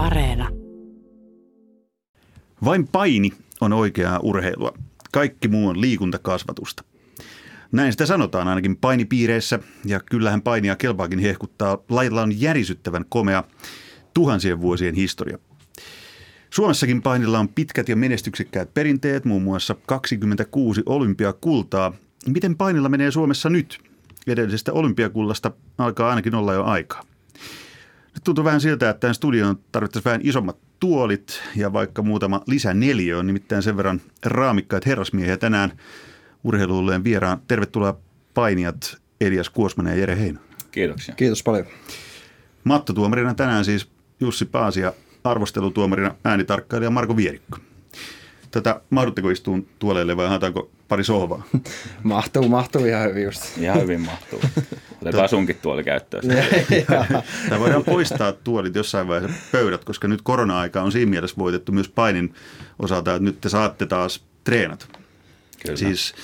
Areena. Vain paini on oikeaa urheilua. Kaikki muu on liikuntakasvatusta. Näin sitä sanotaan ainakin painipiireissä, ja kyllähän painia kelpaakin hehkuttaa. Lajilla on järisyttävän komea tuhansien vuosien historia. Suomessakin painilla on pitkät ja menestyksekkäät perinteet, muun muassa 26 olympiakultaa. Miten painilla menee Suomessa nyt? Edellisestä olympiakullasta alkaa ainakin olla jo aikaa. Nyt tuntuu vähän siltä, että tämän studion tarvittaisiin vähän isommat tuolit ja vaikka muutama lisäneliö on nimittäin sen verran raamikkaat herrasmiehiä tänään urheiluulleen vieraan. Tervetuloa painijat Elias Kuosmanen ja Jere Heino. Kiitoksia. Kiitos paljon. Matto tuomarina tänään siis Jussi Paasia, arvostelutuomarina äänitarkkailija Marko Vierikko. Tätä mahdutteko istua tuoleille vai haetaanko pari sohvaa? mahtuu, mahtuu ihan hyvin just. Ihan hyvin mahtuu. Otetaan sunkin tuoli käyttöön. Tämä voidaan poistaa tuolit jossain vaiheessa pöydät, koska nyt korona-aika on siinä mielessä voitettu myös painin osalta, että nyt te saatte taas treenata. Kyllä. Siis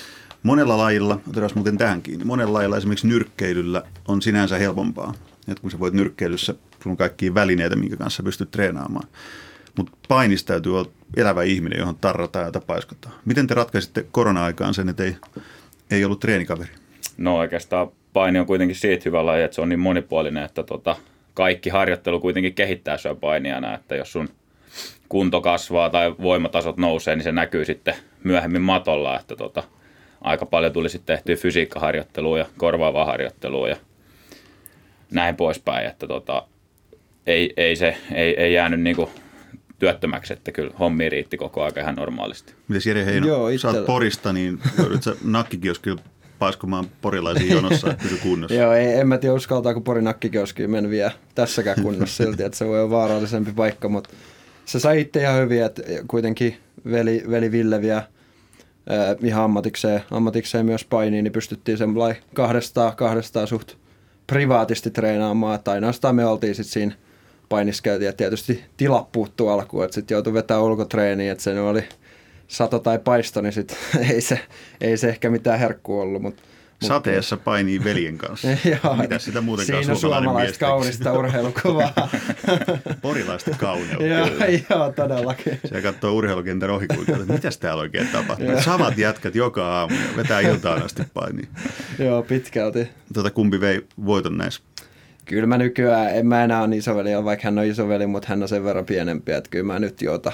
monella lajilla, otetaan muuten tähän kiinni, monella lajilla esimerkiksi nyrkkeilyllä on sinänsä helpompaa. Että kun sä voit nyrkkeilyssä, sun on kaikkia välineitä, minkä kanssa pystyt treenaamaan. Mutta painissa täytyy olla elävä ihminen, johon tarrataan ja tapaiskotaan. Miten te ratkaisitte korona-aikaan sen, että ei, ei ollut treenikaveri? No oikeastaan paini on kuitenkin siitä hyvä laji, että se on niin monipuolinen, että tota, kaikki harjoittelu kuitenkin kehittää syö painijana, että jos sun kunto kasvaa tai voimatasot nousee, niin se näkyy sitten myöhemmin matolla, että tota, aika paljon tuli sitten tehtyä fysiikkaharjoittelua ja korvaavaa harjoittelua ja näin poispäin, että tota, ei, ei, se, ei, ei jäänyt niinku työttömäksi, että kyllä hommi riitti koko ajan ihan normaalisti. Miten Jere Heino, Joo, itse... sä oot Porista, niin joudut sä nakkikioskilla paiskomaan porilaisiin jonossa, että pysy kunnossa. Joo, ei, en mä tiedä uskaltaako Porin nakkikioskiin mennä vielä tässäkään kunnossa silti, että se voi olla vaarallisempi paikka, mutta se sai itse ihan hyvin, että kuitenkin veli, veli Ville vielä äh, ihan ammatikseen, ammatikseen myös painiin, niin pystyttiin semmoinen kahdestaan, kahdestaan suht privaatisti treenaamaan, että ainoastaan me oltiin sitten siinä painiskeltiin, ja tietysti tila puuttuu alkuun, että sitten joutui vetämään ulkotreeniin, että se oli sato tai paisto, niin sit ei se, ei se ehkä mitään herkkua ollut, mutta Sateessa painii veljen kanssa. Mitä sitä muutenkaan Siinä suomalaista kaunista urheilukuvaa. Porilaista kauneutta. joo, joo, todellakin. Se katsoo urheilukentän ohikulkijoita, mitä täällä oikein tapahtuu. Samat jätkät joka aamu ja vetää iltaan asti painiin. joo, pitkälti. Tota, kumpi vei voiton näissä? Kyllä mä nykyään, en mä enää ole isoveli, vaikka hän on isoveli, mutta hän on sen verran pienempi, että kyllä mä nyt jota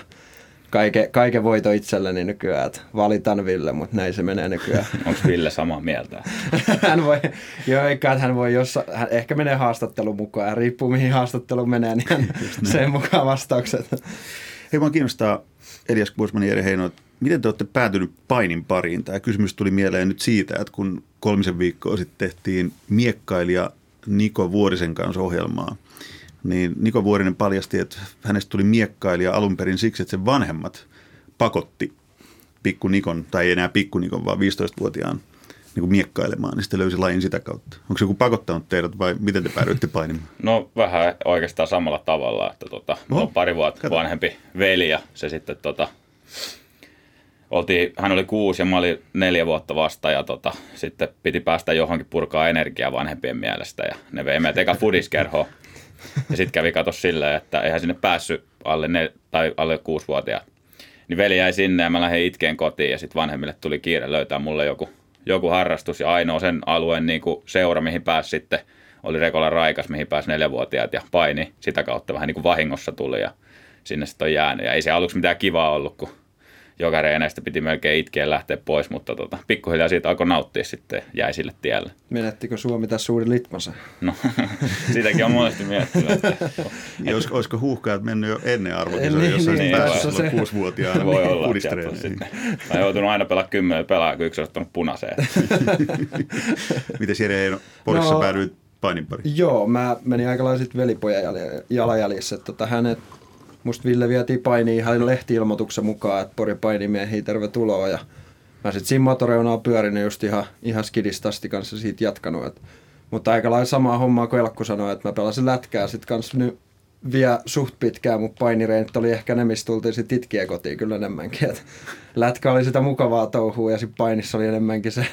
kaiken, kaiken voito itselleni nykyään, että valitan Ville, mutta näin se menee nykyään. Onko Ville samaa mieltä? hän voi, joo, eikä hän voi, jos hän ehkä menee haastattelun mukaan ja riippuu mihin haastattelu menee, niin hän sen mukaan vastaukset. Hei, mua kiinnostaa Elias Kuosman ja Eri Heino, miten te olette päätynyt painin pariin? Tämä kysymys tuli mieleen nyt siitä, että kun kolmisen viikkoa sitten tehtiin miekkailija Niko Vuorisen kanssa ohjelmaa, niin Niko Vuorinen paljasti, että hänestä tuli miekkailija alun perin siksi, että sen vanhemmat pakotti pikku Nikon, tai ei enää pikku Nikon, vaan 15-vuotiaan niin kuin miekkailemaan, niin sitten löysi lajin sitä kautta. Onko se joku pakottanut teidät vai miten te päädyitte painimaan? No vähän oikeastaan samalla tavalla, että tota, Oho, on pari vuotta kato. vanhempi veli ja se sitten tota, oltiin, hän oli kuusi ja mä olin neljä vuotta vasta ja tota, sitten piti päästä johonkin purkaa energiaa vanhempien mielestä ja ne vei meidät eka fudiskerhoon ja sitten kävi kato silleen, että eihän sinne päässyt alle, ne, tai alle kuusivuotiaat. Niin veli jäi sinne ja mä lähdin itkeen kotiin ja sitten vanhemmille tuli kiire löytää mulle joku, joku harrastus. Ja ainoa sen alueen niin kuin seura, mihin pääsi sitten, oli Rekola Raikas, mihin pääsi neljävuotiaat ja paini. Sitä kautta vähän niin kuin vahingossa tuli ja sinne sitten on jäänyt. Ja ei se aluksi mitään kivaa ollut, kun joka reeneistä piti melkein itkeä lähteä pois, mutta tota, pikkuhiljaa siitä alkoi nauttia sitten, jäi sille tielle. Menettikö Suomi tässä suuri litmasa? No, sitäkin on monesti miettinyt. Että... Olis, olisiko huuhkajat mennyt jo ennen arvokisoja, niin, jos niin, päässyt se... kuusivuotiaana voi olla sitten. Mä joutunut aina pelaa kymmenen pelaa, kun yksi on ottanut punaiseen. Miten Jere Eino, Porissa no, päädyit painin pari? Joo, mä menin aika lailla sitten velipojan jalanjäljissä. Tota, hänet musta Ville vietiin painiin ihan lehti-ilmoituksen mukaan, että Pori painimiehiä tervetuloa ja mä sitten siinä motoreunaa pyörinyt just ihan, ihan skidistasti kanssa siitä jatkanut. Et, mutta aika lailla samaa hommaa kuin Elkku sanoi, että mä pelasin lätkää sitten kanssa nyt vielä suht pitkään, mutta painireenit oli ehkä ne, mistä tultiin sitten itkiä kotiin kyllä enemmänkin. Et lätkä oli sitä mukavaa touhua ja sitten painissa oli enemmänkin se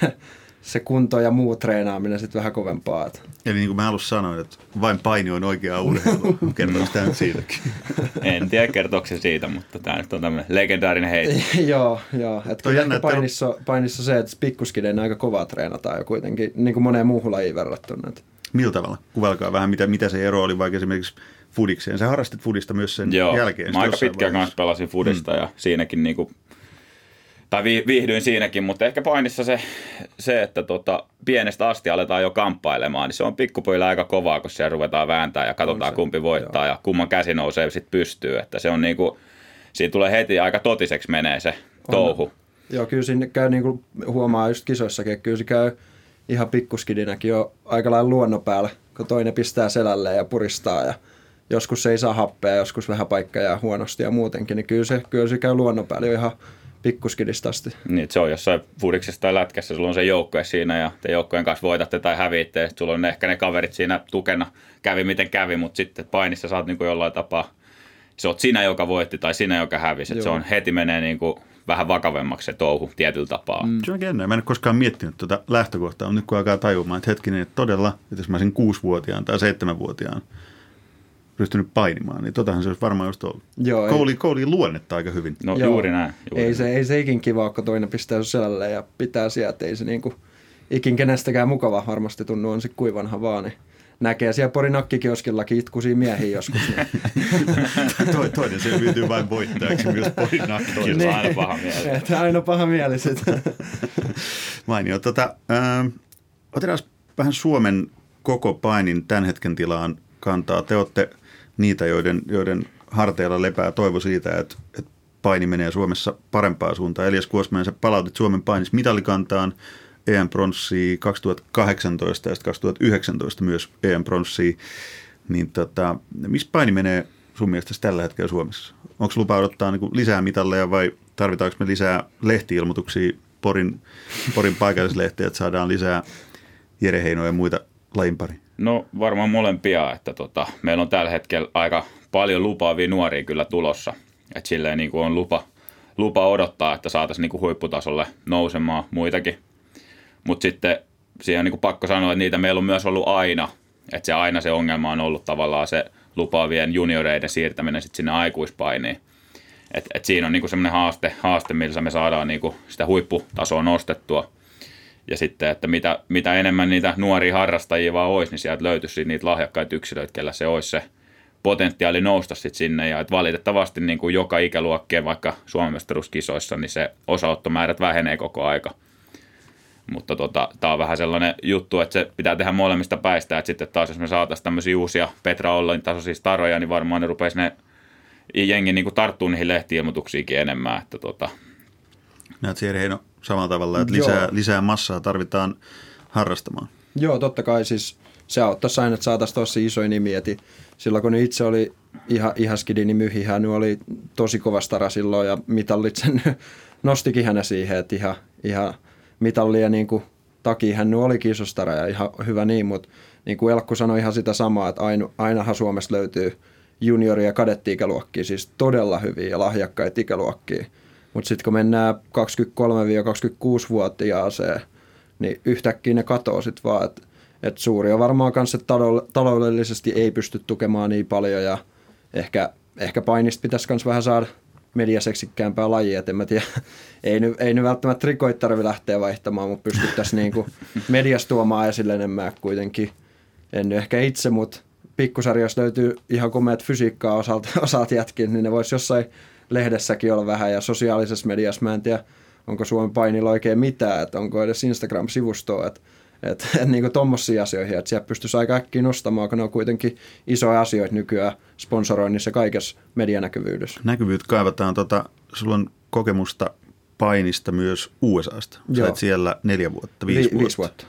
se kunto ja muu treenaaminen sitten vähän kovempaa. Että. Eli niin kuin mä alussa sanoin, että vain paini on oikea urheilu. Kertoo sitä nyt siitäkin. En tiedä kertooko se siitä, mutta tämä nyt on tämmöinen legendaarinen heitto. joo, joo. Että kyllä jännä, ehkä että- painissa, painissa se, että pikkuskiden aika kovaa treenataan ja kuitenkin niin kuin moneen muuhun lajiin verrattuna. Että. Millä tavalla? Kuvailkaa vähän, mitä, mitä se ero oli vaikka esimerkiksi fudikseen. Sä harrastit fudista myös sen Joo, jälkeen. mä aika pitkään kanssa pelasin fudista mm. ja siinäkin niinku, tai vi, viihdyin siinäkin, mutta ehkä painissa se, se että tota, pienestä asti aletaan jo kamppailemaan, niin se on pikkupojilla aika kovaa, kun siellä ruvetaan vääntää ja katsotaan se, kumpi voittaa ja kumman käsi nousee sitten pystyy, että se on niinku, siinä tulee heti aika totiseksi menee se touhu. Joo, kyllä siinä käy niin kuin huomaa just kisoissakin, että kyllä se käy ihan pikkuskidinäkin jo aika lailla luonnon päällä, kun toinen pistää selälle ja puristaa ja joskus se ei saa happea, joskus vähän paikka jää huonosti ja muutenkin, niin kyllä se, kyllä se käy luonnon päällä jo ihan pikkuskidista asti. Niin, että se on jossain fudiksessa tai lätkässä, sulla on se joukkue siinä ja te joukkojen kanssa voitatte tai häviitte, ja sulla on ehkä ne kaverit siinä tukena, kävi miten kävi, mutta sitten painissa saat niin kuin jollain tapaa, se oot sinä, joka voitti tai sinä, joka hävisi, että se on heti menee niin kuin vähän vakavemmaksi se touhu tietyllä tapaa. Mm. Se on jännä. Mä en ole koskaan miettinyt tuota lähtökohtaa, mutta nyt kun alkaa tajumaan, että hetkinen, että todella, että jos mä olisin kuusivuotiaan tai seitsemänvuotiaan ryhtynyt painimaan, niin totahan se olisi varmaan just ollut. Joo, ei- kouli, kouli luonnetta aika hyvin. No Joo. juuri näin. Juuri Ei näin. se, ei se ikin kiva, kun toinen pistää selälle ja pitää sieltä, ei se niinku ikin kenestäkään mukava varmasti tunnu, on se kuivanha vaan, niin näkee siellä Porin nakkikioskillakin itkuisia miehiä joskus. Niin. Toi, toinen selviytyy vain voittajaksi myös porin nakki. Toisella on aina paha mieli. Aina paha mieli sit. Mainio. Tota, ähm, otetaan vähän Suomen koko painin tämän hetken tilaan kantaa. Te olette niitä, joiden, joiden harteilla lepää toivo siitä, että, että paini menee Suomessa parempaan suuntaan. Elias Kuosmanen, sä palautit Suomen painis mitalikantaan EM-pronssia 2018 ja sitten 2019 myös EM-pronssia. Niin tota, missä paini menee sun mielestä tällä hetkellä Suomessa? Onko lupa odottaa niin lisää mitalleja vai tarvitaanko me lisää lehtiilmoituksia Porin, Porin paikallislehteä, että saadaan lisää Jere Heinoja ja muita lajin pari? No varmaan molempia, että tota, meillä on tällä hetkellä aika paljon lupaavia nuoria kyllä tulossa. Että silleen niin kuin on lupa, lupa odottaa, että saataisiin niin kuin huipputasolle nousemaan muitakin. Mutta sitten siihen on niin kuin pakko sanoa, että niitä meillä on myös ollut aina. Että se aina se ongelma on ollut tavallaan se lupaavien junioreiden siirtäminen sitten sinne aikuispainiin. Et, et siinä on niinku semmoinen haaste, haaste, millä me saadaan niinku sitä huipputasoa nostettua. Ja sitten, että mitä, mitä enemmän niitä nuoria harrastajia vaan olisi, niin sieltä löytyisi niitä lahjakkaita yksilöitä, kellä se olisi se potentiaali nousta sitten sinne. Ja että valitettavasti niin kuin joka ikäluokkien, vaikka Suomen mestaruuskisoissa, niin se osaottomäärät vähenee koko aika. Mutta tota, tämä on vähän sellainen juttu, että se pitää tehdä molemmista päistä, että sitten taas jos me saataisiin tämmöisiä uusia Petra Ollin tasoisia staroja, niin varmaan ne rupeisi ne jengi niin tarttuu niihin lehtiilmoituksiinkin enemmän, että tota, Näet Heino samalla tavalla, että Joo. lisää, lisää massaa tarvitaan harrastamaan. Joo, totta kai siis se auttaisi aina, että saataisiin tosi isoja nimiä. Et silloin kun itse oli ihan, ihan skidi, niin myhihän oli tosi kova stara silloin ja mitallit sen nostikin hänä siihen, että ihan, ihan mitallia niin kuin takia hän oli kisostara ja ihan hyvä niin, mutta niin kuin Elkku sanoi ihan sitä samaa, että aina, ainahan Suomesta löytyy juniori- ja kadetti-ikäluokkia, siis todella hyviä ja lahjakkaita ikäluokkia. Mutta sitten kun mennään 23-26-vuotiaaseen, niin yhtäkkiä ne katoo sitten vaan, että et suuri on varmaan kanssa, että taloudell- taloudellisesti ei pysty tukemaan niin paljon ja ehkä, ehkä painista pitäisi myös vähän saada mediaseksikkäämpää lajia, että en mä tiedä, ei nyt, ei nyt välttämättä trikoit tarvitse lähteä vaihtamaan, mutta pystyttäisiin niinku mediasta tuomaan esille enemmän kuitenkin. En nyt ehkä itse, mutta pikkusarjoissa löytyy ihan komeat fysiikkaa osalta, osalta jätkin, niin ne voisi jossain lehdessäkin olla vähän ja sosiaalisessa mediassa mä en tiedä, onko Suomen painilla oikein mitään, että onko edes Instagram-sivustoa, että että et, niin tuommoisiin asioihin, että sieltä pystyisi aika äkkiä nostamaan, kun ne on kuitenkin isoja asioita nykyään sponsoroinnissa kaikessa medianäkyvyydessä. Näkyvyyttä kaivataan. Tota, sulla on kokemusta painista myös USAsta. Sä Joo. olet siellä neljä vuotta, viisi Vi- vuotta. viisi vuotta.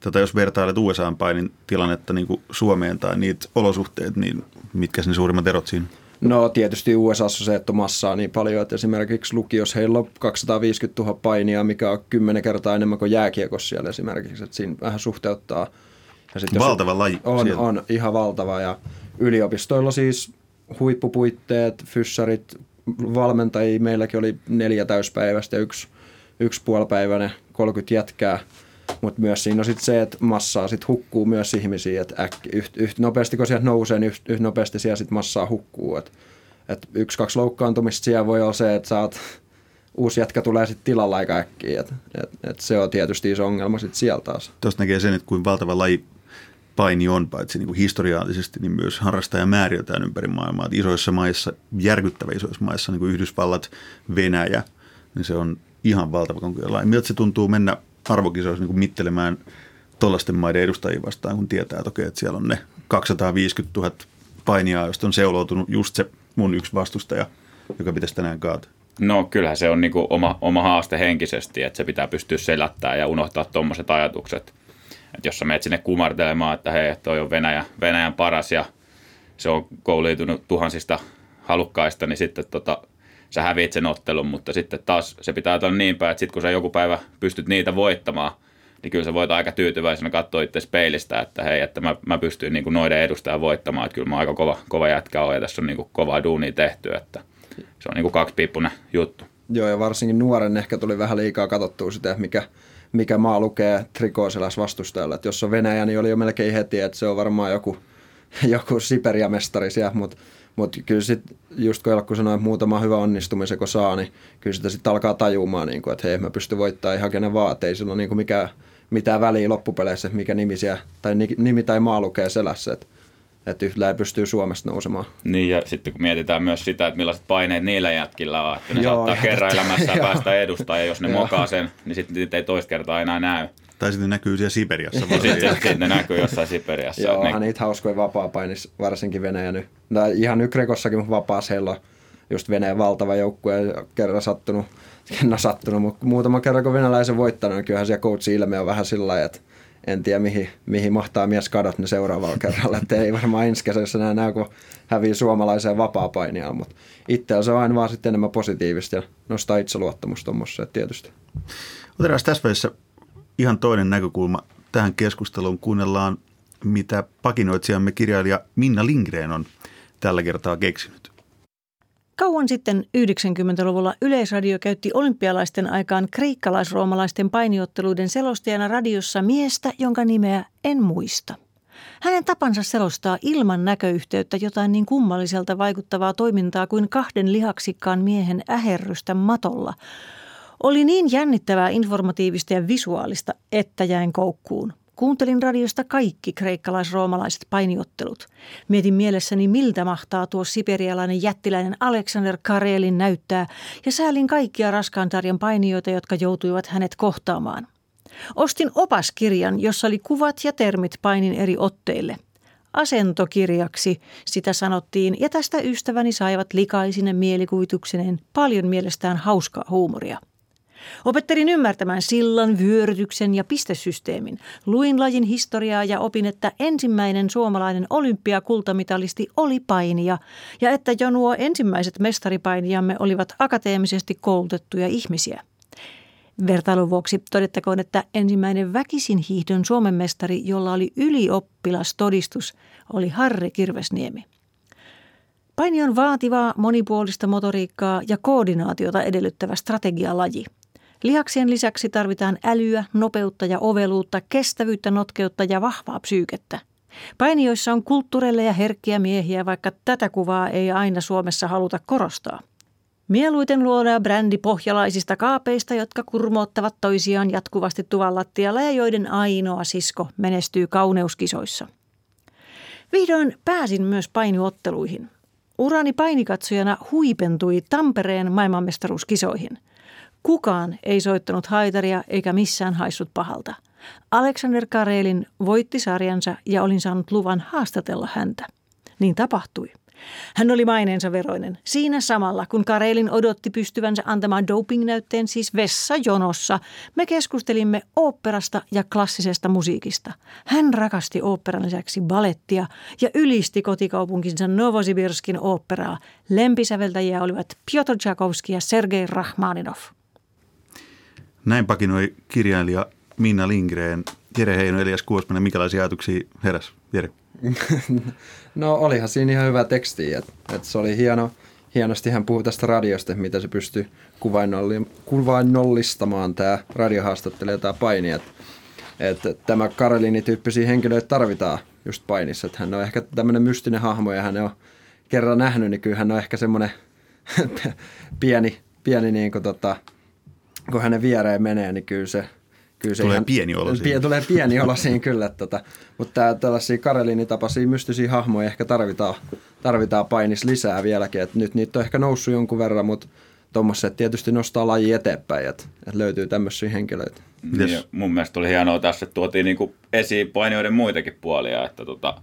Tota, jos vertailet USAn painin tilannetta niin kuin Suomeen tai niitä olosuhteita, niin mitkä ne suurimmat erot siinä? No tietysti USAssa se, että massaa niin paljon, että esimerkiksi lukios heillä on 250 000 painia, mikä on kymmenen kertaa enemmän kuin jääkiekossa siellä esimerkiksi, että siinä vähän suhteuttaa. Ja sit Valtava laji On, siellä. on, ihan valtava ja yliopistoilla siis huippupuitteet, fyssarit, valmentajia, meilläkin oli neljä täyspäiväistä ja yksi, yksi puolipäiväinen, 30 jätkää. Mutta myös siinä on sitten se, että massaa sit hukkuu myös ihmisiä, että yhtä yht nopeasti kun sieltä nousee, niin yhtä yht nopeasti siellä sitten massaa hukkuu. Et, et yksi, kaksi loukkaantumista siellä voi olla se, että saat uusi jätkä tulee sitten tilalla aika äkkiä. Et, et, et se on tietysti iso ongelma sitten siellä taas. Tuosta näkee sen, että kuin valtava laji paini on, paitsi niin kuin historiallisesti, niin myös harrastajamääriltään ympäri maailmaa. Että isoissa maissa, järkyttävä isoissa maissa, niin kuin Yhdysvallat, Venäjä, niin se on ihan valtava konkurrentti. Miltä se tuntuu mennä arvokisoissa niin mittelemään tuollaisten maiden edustajia vastaan, kun tietää toki, että siellä on ne 250 000 painijaa, josta on seuloutunut just se mun yksi vastustaja, joka pitäisi tänään kaataa. No kyllähän se on niin oma, oma haaste henkisesti, että se pitää pystyä selättämään ja unohtaa tuommoiset ajatukset. Että jos sä menet sinne kumartelemaan, että hei, toi on Venäjä, Venäjän paras ja se on kouluitunut tuhansista halukkaista, niin sitten tota, sä häviit sen ottelun, mutta sitten taas se pitää olla niin päin, että sitten kun sä joku päivä pystyt niitä voittamaan, niin kyllä sä voit aika tyytyväisenä katsoa itse peilistä, että hei, että mä, mä pystyn niin kuin noiden edustajan voittamaan, että kyllä mä aika kova, kova jätkä olen ja tässä on niin kuin kovaa duunia tehty, että se on niin kuin kaksipiippunen juttu. Joo, ja varsinkin nuoren ehkä tuli vähän liikaa katsottua sitä, mikä, mikä maa lukee trikooseläs vastustajalle. Että jos on Venäjä, niin oli jo melkein heti, että se on varmaan joku, joku Siberia-mestari siellä, mutta mutta kyllä sitten, just kun Elkku sanoi, että muutama hyvä onnistumisen kun saa, niin kyllä sitä sitten alkaa tajumaan, niin kuin, että hei, mä pystyn voittamaan ihan kenen vaan, että ei sillä ole niin mikään, mitään väliä loppupeleissä, mikä nimi, siellä, tai nimi tai maa lukee selässä. Että että yhtä pystyy Suomesta nousemaan. Niin ja sitten kun mietitään myös sitä, että millaiset paineet niillä jätkillä on, että ne Joo, saattaa kerran elämässä päästä edustaa ja jos ne mokaa sen, niin sitten niitä ei toista kertaa enää näy. Tai sitten ne näkyy siellä Siberiassa. sitten, sitten ne näkyy jossain Siberiassa. Joo, ne... niitä hauskoja vapaa-painis, varsinkin Venäjä nyt. No, ihan heillä on just Venäjän valtava joukkue kerran sattunut, en sattunut, mutta muutama kerran kun venäläisen voittanut, niin kyllähän siellä coachin ilme on vähän sillä lailla, että en tiedä mihin, mihin mahtaa mies kadot ne seuraavalla kerralla. Että ei varmaan ensi kesässä enää näy, kun hävii suomalaiseen vapaa mutta itse se on aina vaan sitten enemmän positiivista ja nostaa itseluottamusta tuommoissa tietysti. Otetaan tässä välissä ihan toinen näkökulma tähän keskusteluun. Kuunnellaan, mitä pakinoitsijamme kirjailija Minna Lindgren on tällä kertaa keksinyt. Kauan sitten 90-luvulla Yleisradio käytti olympialaisten aikaan kreikkalaisroomalaisten painiotteluiden selostajana radiossa miestä, jonka nimeä en muista. Hänen tapansa selostaa ilman näköyhteyttä jotain niin kummalliselta vaikuttavaa toimintaa kuin kahden lihaksikkaan miehen äherrystä matolla. Oli niin jännittävää, informatiivista ja visuaalista, että jäin koukkuun. Kuuntelin radiosta kaikki kreikkalais-roomalaiset painiottelut. Mietin mielessäni, miltä mahtaa tuo siperialainen jättiläinen Alexander Karelin näyttää, ja säälin kaikkia raskaan tarjan painijoita, jotka joutuivat hänet kohtaamaan. Ostin opaskirjan, jossa oli kuvat ja termit painin eri otteille. Asentokirjaksi sitä sanottiin, ja tästä ystäväni saivat likaisinen mielikuvituksineen paljon mielestään hauskaa huumoria. Opettelin ymmärtämään sillan, vyörytyksen ja pistesysteemin. Luin lajin historiaa ja opin, että ensimmäinen suomalainen olympiakultamitalisti oli painija ja että jo nuo ensimmäiset mestaripainijamme olivat akateemisesti koulutettuja ihmisiä. Vertailun vuoksi todettakoon, että ensimmäinen väkisin hiihdön Suomen mestari, jolla oli ylioppilastodistus, oli Harri Kirvesniemi. Paini on vaativaa, monipuolista motoriikkaa ja koordinaatiota edellyttävä strategialaji – Lihaksien lisäksi tarvitaan älyä, nopeutta ja oveluutta, kestävyyttä, notkeutta ja vahvaa psyykettä. Painijoissa on kulttuureille ja herkkiä miehiä, vaikka tätä kuvaa ei aina Suomessa haluta korostaa. Mieluiten luodaan brändi pohjalaisista kaapeista, jotka kurmoottavat toisiaan jatkuvasti tuvan lattialla ja joiden ainoa sisko menestyy kauneuskisoissa. Vihdoin pääsin myös painiotteluihin. Urani painikatsojana huipentui Tampereen maailmanmestaruuskisoihin – Kukaan ei soittanut haitaria eikä missään haissut pahalta. Alexander Karelin voitti sarjansa ja olin saanut luvan haastatella häntä. Niin tapahtui. Hän oli maineensa veroinen. Siinä samalla, kun Karelin odotti pystyvänsä antamaan dopingnäytteen siis vessajonossa, me keskustelimme oopperasta ja klassisesta musiikista. Hän rakasti oopperan lisäksi balettia ja ylisti kotikaupunkinsa Novosibirskin oopperaa. Lempisäveltäjiä olivat Piotr Tchaikovsky ja Sergei Rachmaninov. Näin pakinoi kirjailija Minna Lindgren. Jere Heino, Elias Kuosmanen, minkälaisia ajatuksia heräs, Jere? no olihan siinä ihan hyvä teksti, että et se oli hieno, hienosti hän puhui tästä radiosta, mitä se pystyy kuvainnollistamaan tämä radiohaastattelija tämä paini. Et, että tämä Karelini-tyyppisiä henkilöitä tarvitaan just painissa. Että hän on ehkä tämmöinen mystinen hahmo ja hän on kerran nähnyt, niin kyllä hän on ehkä semmoinen pieni, pieni niin kuin tota, kun hänen viereen menee, niin kyllä se, kyllä se tulee ihan, pieni olo siinä. Tulee pieni olo siinä kyllä. Tota, mutta tällaisia Karelini-tapaisia mystisiä hahmoja ehkä tarvitaan, tarvitaan painis lisää vieläkin. Et nyt niitä on ehkä noussut jonkun verran, mutta tuommoiset tietysti nostaa laji eteenpäin, että, että löytyy tämmöisiä henkilöitä. Niin, ja mun mielestä oli hienoa tässä, että tuotiin niinku esiin painijoiden muitakin puolia, että tota,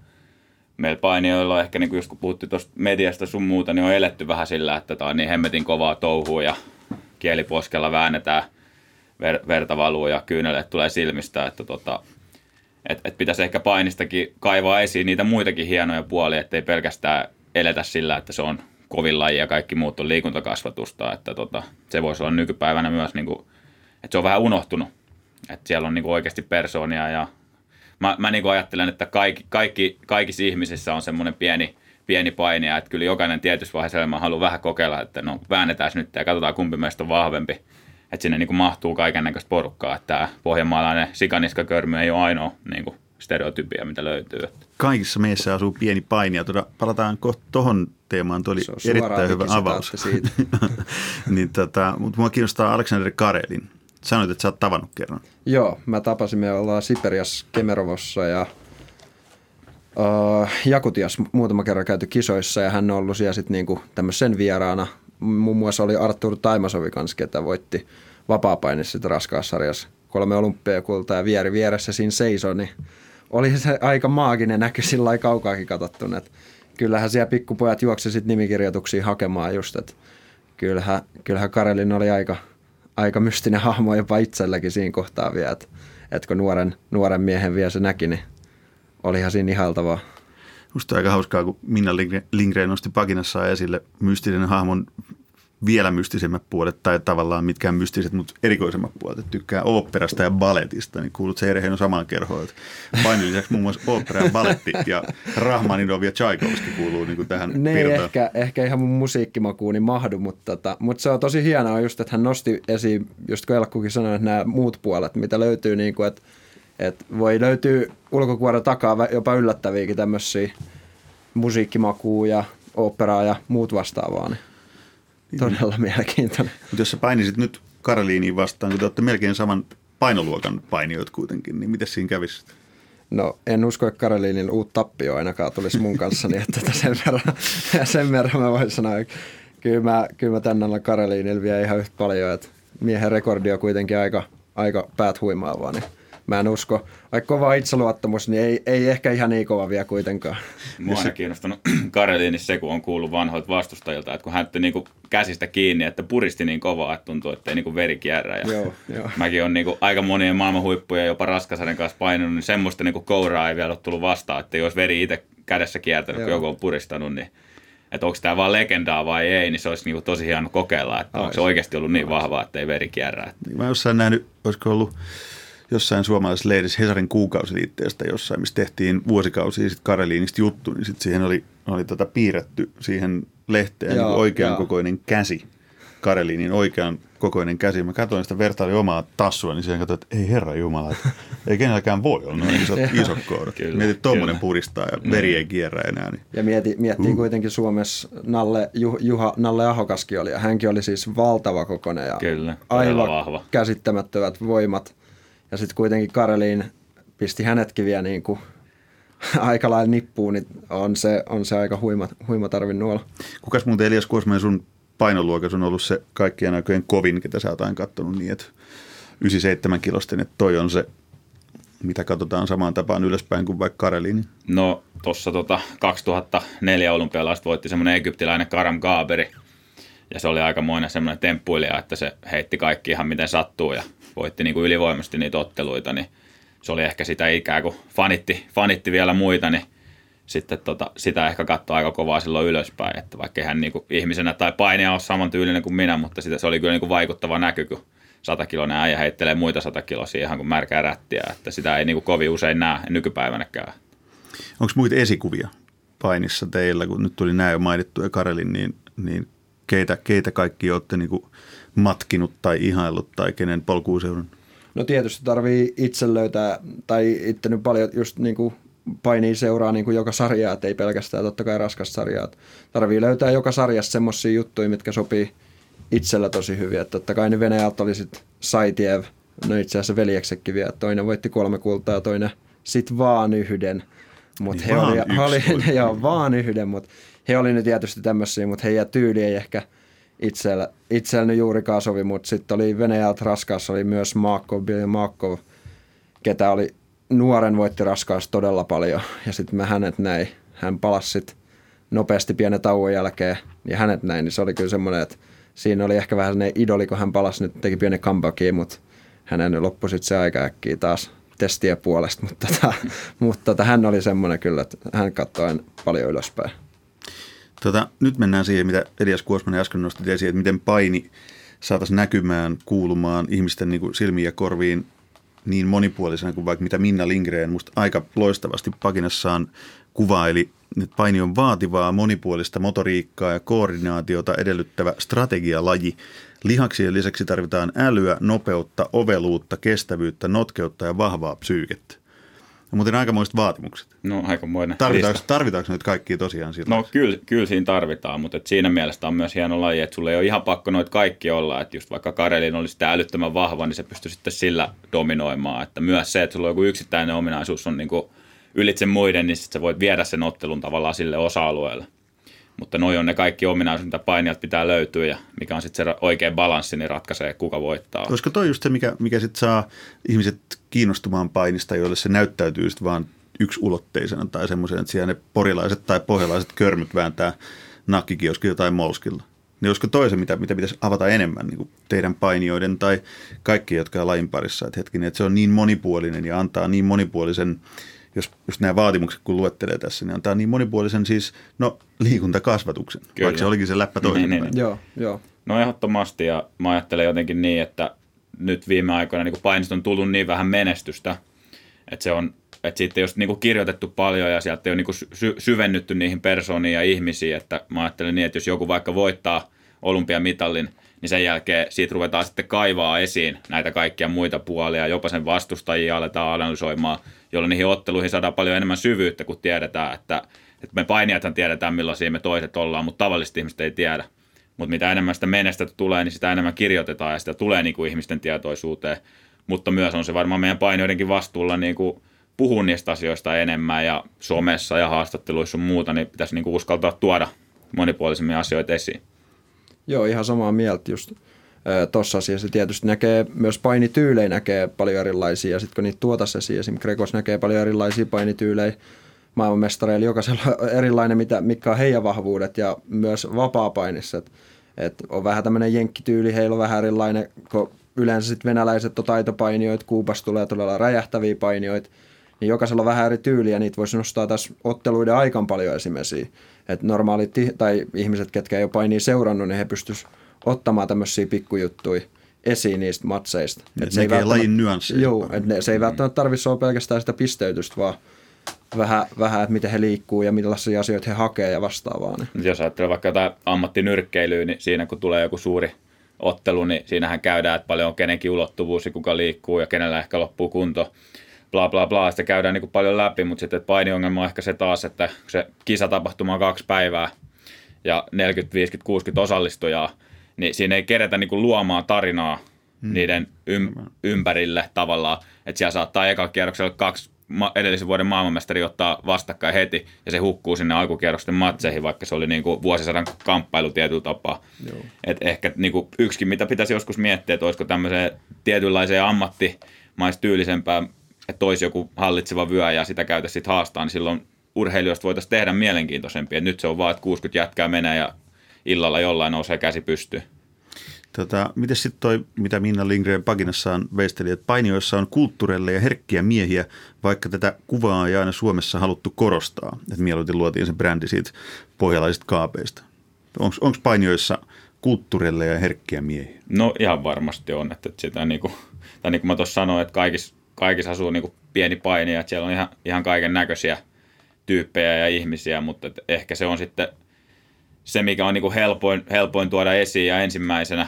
meillä painijoilla ehkä, niin kuin just kun puhuttiin tuosta mediasta sun muuta, niin on eletty vähän sillä, että tämä on niin hemmetin kovaa touhua ja kieliposkella väännetään, ver, verta valuu ja kyyneleet tulee silmistä, että tota, et, et pitäisi ehkä painistakin kaivaa esiin niitä muitakin hienoja puolia, ettei pelkästään eletä sillä, että se on kovin laji ja kaikki muut on liikuntakasvatusta, että tota, se voisi olla nykypäivänä myös, niin kuin, että se on vähän unohtunut, että siellä on niin kuin oikeasti persoonia ja mä, mä niin kuin ajattelen, että kaikki, kaikki, kaikissa ihmisissä on semmoinen pieni, pieni painija, että kyllä jokainen tietyssä vaiheessa elämää haluaa vähän kokeilla, että no väännetään nyt ja katsotaan kumpi meistä on vahvempi. Että sinne niin kuin mahtuu kaiken näköistä porukkaa, että tämä pohjanmaalainen sikaniskakörmy ei ole ainoa niin kuin stereotypia, mitä löytyy. Kaikissa meissä asuu pieni painija. Tuota, palataan kohta tuohon teemaan. Tuo oli erittäin hyvä avaus. Siitä. niin, tota, mutta mua kiinnostaa Aleksander Karelin. Sanoit, että sä oot tavannut kerran. Joo, mä tapasin, me ollaan Siperias Kemerovossa ja Jakutias muutama kerran käyty kisoissa ja hän on ollut siellä sitten niinku tämmöisen vieraana. Muun muassa oli Artur Taimasovi kanssa, ketä voitti vapaa-painissa raskaassa sarjassa kolme olympiakultaa ja vieri vieressä siinä seisoi, niin oli se aika maaginen näky sillä kaukaakin katsottuna. Että kyllähän siellä pikkupojat juoksi sitten nimikirjoituksia hakemaan just, että kyllähän, kyllähän Karelin oli aika, aika mystinen hahmo jopa itselläkin siinä kohtaa vielä, että, että kun nuoren, nuoren miehen vielä se näki, niin olihan siinä ihaltavaa. Musta aika hauskaa, kun Minna Lindgren nosti pakinassa esille mystinen hahmon vielä mystisemmät puolet, tai tavallaan mitkään mystiset, mutta erikoisemmat puolet. Että tykkää oopperasta ja balletista, niin kuulut se Erheino samaan kerhoon. Että painin lisäksi muun muassa opera ja balletti ja Rahmaninov ja Tchaikovsky kuuluu niin kuin tähän ne ei ehkä, ehkä ihan mun musiikkimakuuni mahdu, mutta, tota, mutta se on tosi hienoa just, että hän nosti esiin, just kun Elkkukin sanoi, että nämä muut puolet, mitä löytyy, niin kuin, että, että voi löytyä ulkokuoren takaa jopa yllättäviäkin tämmöisiä musiikkimakuu ja operaa ja muut vastaavaa. Niin todella mielenkiintoinen. Mutta jos sä painisit nyt Karoliiniin vastaan, kun te olette melkein saman painoluokan painijoit kuitenkin, niin miten siinä kävisi? No en usko, että Karoliinin uutta tappio ainakaan tulisi mun kanssa, niin että sen verran, sen verran mä voin sanoa, että kyllä mä, kyllä mä tänne alla Karoliinilla vielä ihan yhtä paljon, että miehen rekordi on kuitenkin aika, aika päät huimaavaa, niin mä en usko. Vaikka kova itseluottamus, niin ei, ei ehkä ihan niin kova vielä kuitenkaan. Mua on kiinnostanut Kareliinissa se, kun on kuullut vanhoilta vastustajilta, että kun hän otti niinku käsistä kiinni, että puristi niin kovaa, että tuntuu, että ei niinku veri kierrä. Ja joo, joo. Mäkin on niinku aika monien maailman huippuja jopa Raskasaren kanssa painunut, niin semmoista niinku kouraa ei vielä ole tullut vastaan, että jos veri itse kädessä kiertänyt, joo. kun joku on puristanut, niin että onko tämä vaan legendaa vai ei, niin se olisi niinku tosi hieno kokeilla, että onko se oikeasti ollut niin vahvaa, että ei veri kierrä. Mä jossain nähnyt, olisiko ollut jossain suomalaisessa lehdissä Hesarin kuukausiliitteestä jossain, missä tehtiin vuosikausia sitten Kareliinista juttu, niin sitten siihen oli, oli tota piirretty siihen lehteen joo, niin oikean joo. kokoinen käsi. Kareliinin oikean kokoinen käsi. Mä katsoin sitä vertailin omaa tassua, niin siihen katsoin, että ei herra Jumala, että ei kenelläkään voi olla noin isot, isot kourat. Mietit, että tuommoinen puristaa ja veri ei kierrä enää. Niin. Ja mieti, miettii uh. kuitenkin Suomessa Nalle, Juha, Nalle Ahokaskin oli, ja hänkin oli siis valtava kokoinen ja Kyllä, aivan vahva. käsittämättömät voimat. Ja sitten kuitenkin Kareliin pisti hänetkin vielä niin kuin aika lailla nippuun, niin on se, on se aika huima, huima tarvinnut olla. Kukas muuten Elias Kuosmäen sun painoluokas on ollut se kaikkien aikojen kovin, ketä sä oot aina katsonut niin, että 97 kilosten, että toi on se, mitä katsotaan samaan tapaan ylöspäin kuin vaikka Kareliini? No tuossa tota 2004 olympialaista voitti semmoinen egyptiläinen Karam Gaaberi, ja se oli aikamoinen semmoinen temppuilija, että se heitti kaikki ihan miten sattuu ja voitti niin kuin ylivoimasti niitä otteluita, niin se oli ehkä sitä ikää, kun fanitti, fanitti vielä muita, niin sitten tota, sitä ehkä katsoi aika kovaa silloin ylöspäin, että vaikka hän niin kuin ihmisenä tai painija ole samantyylinen kuin minä, mutta sitä, se oli kyllä niin kuin vaikuttava näky, kun satakiloinen äijä heittelee muita satakilosia ihan kuin märkää rättiä, että sitä ei niin kuin kovin usein näe nykypäivänäkään. Onko muita esikuvia painissa teillä, kun nyt tuli nämä jo mainittu ja Karelin, niin, niin keitä, keitä kaikki olette niin kuin matkinut tai ihaillut tai kenen polkuun seurannut? No tietysti tarvii itse löytää, tai itse nyt paljon just niin kuin painii seuraa niin kuin joka sarjaa, että ei pelkästään totta kai raskas sarjaa. Tarvii löytää joka sarjassa semmoisia juttuja, mitkä sopii itsellä tosi hyvin. Että totta kai ne Venäjältä oli sitten Saitiev, no itse asiassa veljeksekin vielä. Toinen voitti kolme kultaa, toinen sitten vaan yhden. Mutta Niin he vaan oli, yksi oli joo, vaan yhden, mutta he oli nyt tietysti tämmöisiä, mutta heidän tyyli ei ehkä itsellä, itsellä nyt juurikaan sovi, mutta sitten oli Venäjältä raskaassa oli myös Billy Markov, ketä oli nuoren voitti raskaassa todella paljon. Ja sitten mä hänet näin, hän palasi sit nopeasti pienen tauon jälkeen ja hänet näin, niin se oli kyllä semmoinen, että siinä oli ehkä vähän sellainen idoli, kun hän palasi nyt teki pienen comebackin, mutta hänen loppui sitten se aika äkkiä taas testien puolesta, mutta, tota, mutta tota, hän oli semmoinen kyllä, että hän katsoi paljon ylöspäin. Tota, nyt mennään siihen, mitä Elias Kuosmanen äsken nosti esiin, että miten paini saataisiin näkymään, kuulumaan ihmisten niin kuin silmiin ja korviin niin monipuolisena kuin vaikka mitä Minna Lindgren musta aika loistavasti pakinassaan kuvaili. Että paini on vaativaa, monipuolista motoriikkaa ja koordinaatiota edellyttävä strategialaji. Lihaksien lisäksi tarvitaan älyä, nopeutta, oveluutta, kestävyyttä, notkeutta ja vahvaa psyykettä. Ja muuten aikamoiset vaatimukset. No aikamoinen Tarvitaanko, lista. tarvitaanko nyt kaikkia tosiaan sillä? No kyllä, kyllä siinä tarvitaan, mutta et siinä mielessä on myös hieno laji, että sulla ei ole ihan pakko noita kaikki olla, että just vaikka Karelin olisi sitä älyttömän vahva, niin se pystyy sitten sillä dominoimaan, että myös se, että sulla on joku yksittäinen ominaisuus on niin kuin ylitse muiden, niin sitten sä voit viedä sen ottelun tavallaan sille osa-alueelle. Mutta noi on ne kaikki ominaisuudet, mitä painijat pitää löytyä ja mikä on sitten se oikea balanssi, niin ratkaisee, kuka voittaa. Olisiko toi just se, mikä, mikä sitten saa ihmiset kiinnostumaan painista, joille se näyttäytyy sitten vaan yksulotteisena tai semmoisen, että siellä ne porilaiset tai pohjalaiset körmyt vääntää nakkikioski jotain molskilla. Niin olisiko toisen, mitä, mitä pitäisi avata enemmän niin teidän painijoiden tai kaikki, jotka on lajin parissa, että hetkinen, että se on niin monipuolinen ja antaa niin monipuolisen, jos, jos nämä vaatimukset kun luettelee tässä, niin antaa niin monipuolisen siis, no liikuntakasvatuksen, Kyllä. vaikka se olikin se läppä toisin. Niin, niin, Joo, joo. No ehdottomasti ja mä ajattelen jotenkin niin, että nyt viime aikoina niin painista on tullut niin vähän menestystä, että se on että siitä ei ole niin kirjoitettu paljon ja sieltä ei ole niin sy- syvennytty niihin persooniin ja ihmisiin, että mä ajattelen niin, että jos joku vaikka voittaa olympiamitalin, niin sen jälkeen siitä ruvetaan sitten kaivaa esiin näitä kaikkia muita puolia, jopa sen vastustajia aletaan analysoimaan, jolloin niihin otteluihin saadaan paljon enemmän syvyyttä, kun tiedetään, että, että me painijathan tiedetään, millaisia me toiset ollaan, mutta tavalliset ihmiset ei tiedä. Mutta mitä enemmän sitä menestä tulee, niin sitä enemmän kirjoitetaan ja sitä tulee niin kuin ihmisten tietoisuuteen. Mutta myös on se varmaan meidän painijoidenkin vastuulla niin kuin puhua niistä asioista enemmän ja somessa ja haastatteluissa ja muuta, niin pitäisi niin kuin uskaltaa tuoda monipuolisemmin asioita esiin. Joo, ihan samaa mieltä just tuossa asiassa. Tietysti näkee myös painityylejä näkee paljon erilaisia sitten kun niitä tuotaisiin esiin, esimerkiksi Grekos näkee paljon erilaisia painityylejä maailmanmestareilla, jokaisella on erilainen, mitä, mitkä on heidän vahvuudet ja myös vapaa-painissa. Et, et on vähän tämmöinen jenkkityyli, heillä on vähän erilainen, kun yleensä sitten venäläiset on taitopainijoita, Kuupasta tulee todella räjähtäviä painijoita, niin jokaisella on vähän eri tyyliä, niitä voisi nostaa tässä otteluiden aikaan paljon esimerkiksi. Että normaalit tai ihmiset, ketkä ei ole painia seurannut, niin he pystyisivät ottamaan tämmöisiä pikkujuttuja esiin niistä matseista. Et se ei lajin nyansseja. Joo, että ne, se ei välttämättä tarvitse olla pelkästään sitä pisteytystä, vaan vähän, vähän että miten he liikkuu ja millaisia asioita he hakee ja vastaavaa. Niin. Jos ajattelee vaikka jotain ammattinyrkkeilyä, niin siinä kun tulee joku suuri ottelu, niin siinähän käydään, että paljon on kenenkin ulottuvuus ja kuka liikkuu ja kenellä ehkä loppuu kunto. Bla bla bla, sitä käydään niin kuin paljon läpi, mutta sitten että painiongelma on ehkä se taas, että se kisatapahtuma on kaksi päivää ja 40, 50, 60 osallistujaa, niin siinä ei keretä niin kuin luomaan tarinaa hmm. niiden ym- ympärille tavallaan, että siellä saattaa eka kierroksella kaksi ma- edellisen vuoden maailmanmestari ottaa vastakkain heti ja se hukkuu sinne alkukierrosten matseihin, vaikka se oli niin kuin vuosisadan kamppailu tietyllä tapaa. Et ehkä niin kuin yksikin, mitä pitäisi joskus miettiä, että olisiko tämmöiseen tietynlaiseen ammattimaistyylisempää, että olisi joku hallitseva vyö ja sitä käytä sitten haastaa, niin silloin urheilijoista voitaisiin tehdä mielenkiintoisempia. Nyt se on vaan, että 60 jätkää menee ja illalla jollain nousee käsi pystyyn. Tota, miten sitten toi, mitä Minna Lindgren pakinassaan veisteli, että painijoissa on kulttuurelle ja herkkiä miehiä, vaikka tätä kuvaa ei aina Suomessa haluttu korostaa. Että mieluiten luotiin se brändi siitä pohjalaisista kaapeista. Onko painijoissa kulttuurille ja herkkiä miehiä? No ihan varmasti on, että sitä niin kuin, tai niin kuin mä tuossa sanoin, että kaikissa, kaikissa asuu niin kuin pieni painija, että siellä on ihan, ihan kaiken näköisiä tyyppejä ja ihmisiä, mutta ehkä se on sitten se, mikä on niin kuin helpoin, helpoin tuoda esiin ja ensimmäisenä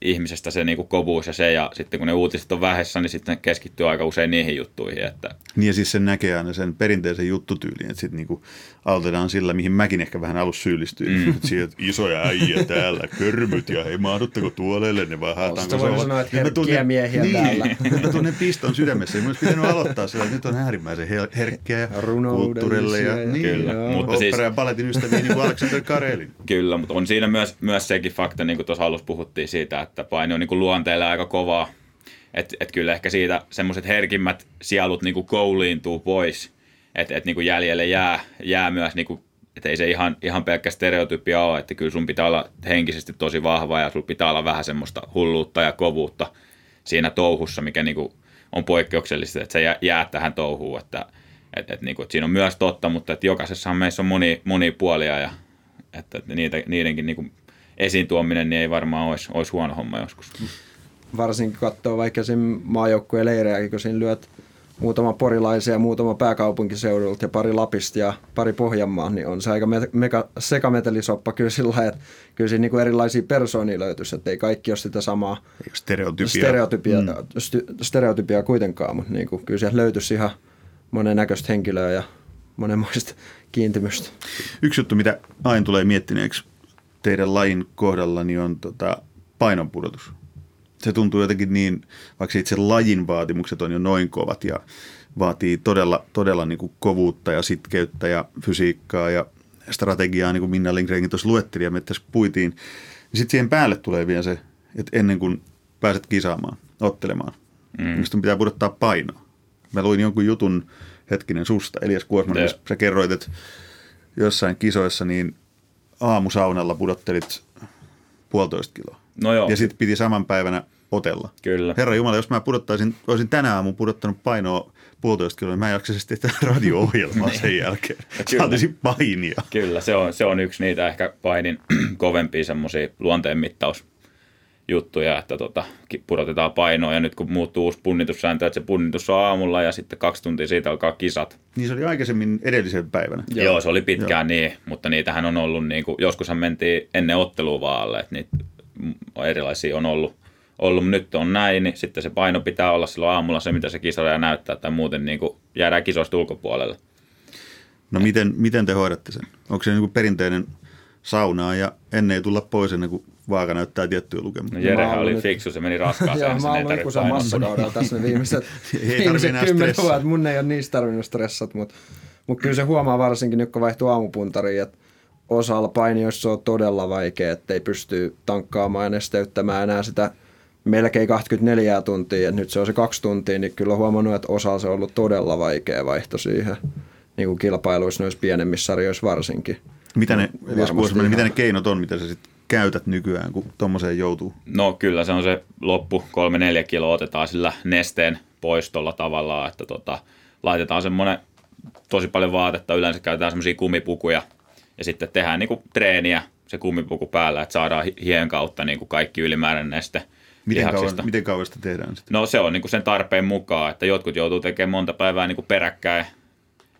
ihmisestä se niin kuin kovuus ja se, ja sitten kun ne uutiset on vähessä, niin sitten keskittyy aika usein niihin juttuihin. Että... Niin ja siis sen näkee aina sen perinteisen juttutyyliin, että sitten niinku aloitetaan sillä, mihin mäkin ehkä vähän alussa syyllistyin. Mm. Että siihen, isoja äijä täällä, körmyt ja hei mahdutteko tuolelle, ne vaan haetaan. Se voi sanoa, että herkkiä miehiä niin, täällä. Mä tunnen piston sydämessä. Mun olisi pitänyt aloittaa sillä, että nyt on äärimmäisen her- herkkiä ja kulttuurille. Ja, ja- niin, Kyllä, joo. mutta Opera siis- ja baletin ystäviä niin kuin Alexander Karelin. Kyllä, mutta on siinä myös, myös sekin fakta, niin kuin tuossa alussa puhuttiin siitä, että paini on niin kuin luonteelle aika kovaa. Että et kyllä ehkä siitä semmoiset herkimmät sielut niin kuin kouliintuu pois. Että et niin kuin jäljelle jää, jää myös, niin kuin, että ei se ihan, ihan pelkkä stereotypia ole, että kyllä sun pitää olla henkisesti tosi vahva ja sun pitää olla vähän semmoista hulluutta ja kovuutta siinä touhussa, mikä niin kuin on poikkeuksellista, että se jää, jää tähän touhuun. Että, et, et, niin kuin, että siinä on myös totta, mutta että jokaisessahan meissä on moni, moni puolia ja että, niitä, niidenkin niin kuin esiin tuominen niin ei varmaan olisi, olisi huono homma joskus. Varsinkin kun katsoo vaikka siinä maajoukkueen leirejäkin, kun siinä lyöt muutama porilaisia, muutama pääkaupunkiseudulta ja pari Lapista ja pari Pohjanmaa, niin on se aika me- mega, sekametelisoppa kyllä sillä lailla, että kyllä siinä niinku erilaisia persoonia löytyisi, että ei kaikki ole sitä samaa Stereotypia. stereotypia, mm. sty, stereotypia kuitenkaan, mutta niinku, kyllä sieltä löytyisi ihan monen näköistä henkilöä ja monenmoista kiintymystä. Yksi juttu, mitä aina tulee miettineeksi teidän lajin kohdalla, niin on tota, painonpudotus. Se tuntuu jotenkin niin, vaikka itse lajin vaatimukset on jo noin kovat ja vaatii todella, todella niin kuin kovuutta ja sitkeyttä ja fysiikkaa ja strategiaa, niin kuin Minna Lindgrenkin tuossa luetteli ja me tässä puitiin. Niin sitten siihen päälle tulee vielä se, että ennen kuin pääset kisaamaan, ottelemaan, mm. niin pitää pudottaa painoa. Mä luin jonkun jutun hetkinen susta, Elias Kuosman, jos sä kerroit, että jossain kisoissa niin aamusaunalla pudottelit puolitoista kiloa. No joo, Ja sitten piti saman päivänä otella. Kyllä. Herra Jumala, jos mä pudottaisin, olisin tänä aamun pudottanut painoa puolitoista kiloa, niin mä en jaksaisi tehdä radio-ohjelmaa sen jälkeen. Kyllä. Saatisin painia. Kyllä, se on, se on yksi niitä ehkä painin kovempia semmoisia luonteen mittausjuttuja, että tota, pudotetaan painoa ja nyt kun muuttuu uusi punnitussääntö, että se punnitus on aamulla ja sitten kaksi tuntia siitä alkaa kisat. Niin se oli aikaisemmin edellisen päivänä. Joo, Joo se oli pitkään Joo. niin, mutta niitähän on ollut, niin kuin, joskushan mentiin ennen ottelua vaan alle, että niitä erilaisia on ollut, ollut, mutta nyt on näin, niin sitten se paino pitää olla silloin aamulla se, mitä se kisoja näyttää, tai muuten niin kuin jäädään kisoista ulkopuolelle. No miten, miten te hoidatte sen? Onko se niin kuin perinteinen saunaa ja ennen ei tulla pois ennen kuin vaaka näyttää tiettyjä No lukemia? Jerehän oli nyt- fiksu, se meni raskaaseen. Joo, niin mä oon ollut ikuisen painottaa. massakaudella tässä ne viimeiset, viimeiset kymmenen stressata. vuotta. Mun ei ole niistä tarvinnut stressat, mutta mut kyllä se huomaa varsinkin nyt kun vaihtuu aamupuntariin, että osalla painijoissa on todella vaikea, että ei pysty tankkaamaan ja nesteyttämään enää sitä melkein 24 tuntia, että nyt se on se kaksi tuntia, niin kyllä on huomannut, että osalla se on ollut todella vaikea vaihto siihen niin kuin kilpailuissa noissa pienemmissä sarjoissa varsinkin. Mitä ne, No, Elias varmasti Kuosmanen, mitä ne keinot on, mitä sä sit käytät nykyään, kun tommoseen joutuu? No kyllä se on se loppu, kolme neljä kiloa otetaan sillä nesteen poistolla tavallaan, että tota, laitetaan semmoinen tosi paljon vaatetta, yleensä käytetään semmoisia kumipukuja ja sitten tehdään niinku treeniä se kumipuku päällä, että saadaan hi- hien kautta niinku kaikki ylimääräinen neste Miten kauan, miten kauan sitä tehdään sitten? No se on niinku sen tarpeen mukaan, että jotkut joutuu tekemään monta päivää niinku peräkkäin,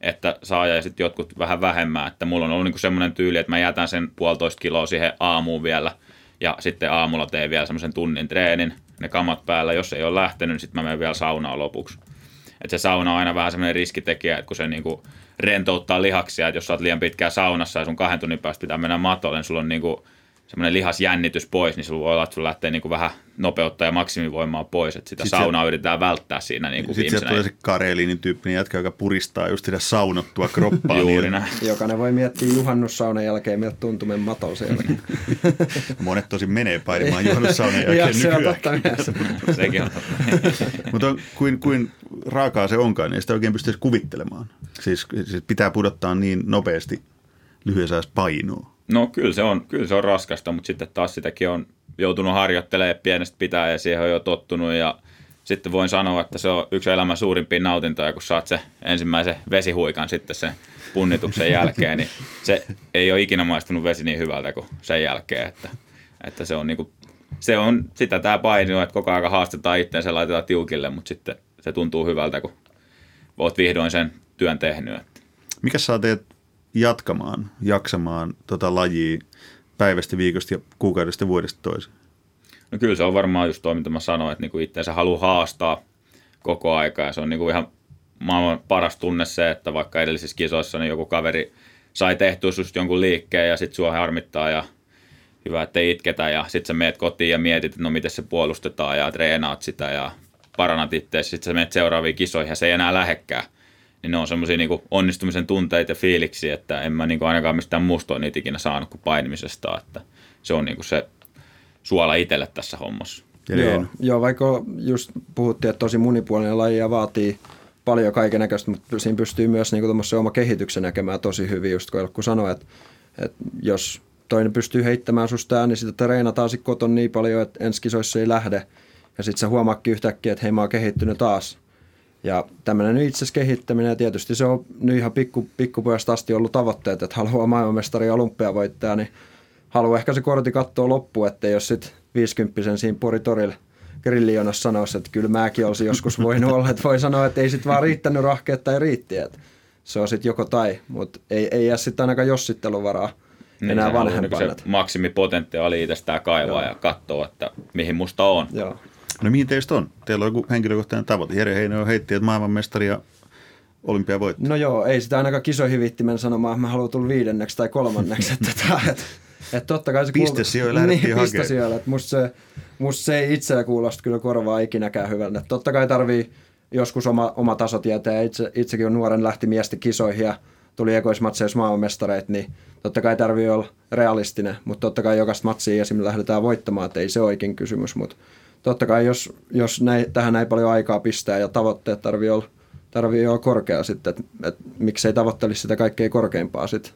että saa ja sitten jotkut vähän vähemmän. Että mulla on ollut niinku semmoinen tyyli, että mä jätän sen puolitoista kiloa siihen aamuun vielä ja sitten aamulla teen vielä semmoisen tunnin treenin, ne kamat päällä. Jos ei ole lähtenyt, niin sitten mä menen vielä saunaan lopuksi. Et se sauna on aina vähän semmoinen riskitekijä, että kun se niinku rentouttaa lihaksia, että jos sä oot liian pitkään saunassa ja sun kahden tunnin päästä pitää mennä matolle, niin sulla on niinku semmoinen lihasjännitys pois, niin sulla voi olla, että sulla lähtee niinku vähän nopeutta ja maksimivoimaa pois, että sitä Sit se- saunaa yritetään välttää siinä niinku Sitten sieltä tulee se Karelinin tyyppinen jätkä, joka puristaa just sitä saunottua kroppaa. Juuri niin, näin. Jokainen voi miettiä juhannussaunan jälkeen, miltä tuntuu meidän maton sen. Monet tosi menee painimaan juhannussaunan Ja jälkeen se on totta myös. Sekin on totta. Mutta kuin, kuin raakaa se onkaan, niin sitä oikein pysty edes kuvittelemaan. Siis, siis pitää pudottaa niin nopeasti lyhyessä ajassa painoa. No kyllä se on, kyllä se on raskasta, mutta sitten taas sitäkin on joutunut harjoittelemaan pienestä pitää ja siihen on jo tottunut ja sitten voin sanoa, että se on yksi elämän suurimpia nautintoja, kun saat se ensimmäisen vesihuikan sitten sen punnituksen jälkeen, niin se ei ole ikinä maistunut vesi niin hyvältä kuin sen jälkeen, että, että se on niinku, se on sitä tämä paini että koko ajan haastetaan itseensä laitetaan tiukille, mutta sitten se tuntuu hyvältä, kun oot vihdoin sen työn tehnyt. Mikä saa teet jatkamaan, jaksamaan tota lajia päivästä, viikosta ja kuukaudesta vuodesta toiseen? No kyllä se on varmaan just toi, mitä mä sanoin, että niinku itseensä haluaa haastaa koko aika ja se on niinku ihan maailman paras tunne se, että vaikka edellisissä kisoissa niin joku kaveri sai tehtyä just jonkun liikkeen ja sitten sua harmittaa ja hyvä, että ei itketä ja sitten sä meet kotiin ja mietit, että no miten se puolustetaan ja treenaat sitä ja parannat itseäsi, sitten sä menet seuraaviin kisoihin ja se ei enää lähekkää. Niin ne on semmoisia niin onnistumisen tunteita ja fiiliksi, että en mä niin kuin ainakaan mistään musta niitä ikinä saanut kuin painimisesta, että se on niin kuin se suola itselle tässä hommassa. Joo, joo, vaikka just puhuttiin, että tosi monipuolinen laji ja vaatii paljon kaiken näköistä, mutta siinä pystyy myös niin oma kehityksen näkemään tosi hyvin, just kun sanoi, että, että jos toinen pystyy heittämään susta niin sitten treenataan sitten koton niin paljon, että ensi kisoissa ei lähde. Ja sitten sä huomaakin yhtäkkiä, että hei mä oon kehittynyt taas. Ja tämmöinen itse kehittäminen, ja tietysti se on nyt ihan pikku, pikkupojasta asti ollut tavoitteet, että haluaa maailmanmestari olympia voittaa, niin haluaa ehkä se kortti katsoa loppuun, että jos sitten 50 siinä Poritorilla grillijonossa sanoisi, että kyllä mäkin olisin joskus voinut olla, että voi sanoa, että ei sitten vaan riittänyt rahkeet tai riitti, että se on sitten joko tai, mutta ei, ei jää sitten ainakaan jossitteluvaraa niin, enää vanhempaina. Niin se maksimipotentiaali itsestään kaivaa Joo. ja katsoo, että mihin musta on. Joo. No mihin teistä on? Teillä on joku henkilökohtainen tavoite. Jere Heino heitti, että maailmanmestari ja olympia voittaa. No joo, ei sitä ainakaan kisoihin viittimen sanomaan, että mä haluan tulla viidenneksi tai kolmanneksi. että, tota, että, että totta kai se Piste sijoilla niin, piste sijoilla. Että musta, se, musta se ei itseä kuulosta kyllä korvaa ikinäkään hyvältä. Totta kai tarvii joskus oma, oma taso tietää. Itse, itsekin on nuoren lähti miesten kisoihin ja tuli ekoismatseissa maailmanmestareita, niin totta kai tarvii olla realistinen, mutta totta kai jokaista matsia esimerkiksi lähdetään voittamaan, että ei se oikein kysymys, mutta totta kai jos, jos näin, tähän näin paljon aikaa pistää ja tavoitteet tarvii olla, tarvii olla korkea sitten, että, että miksei tavoittelisi sitä kaikkein korkeimpaa sitten.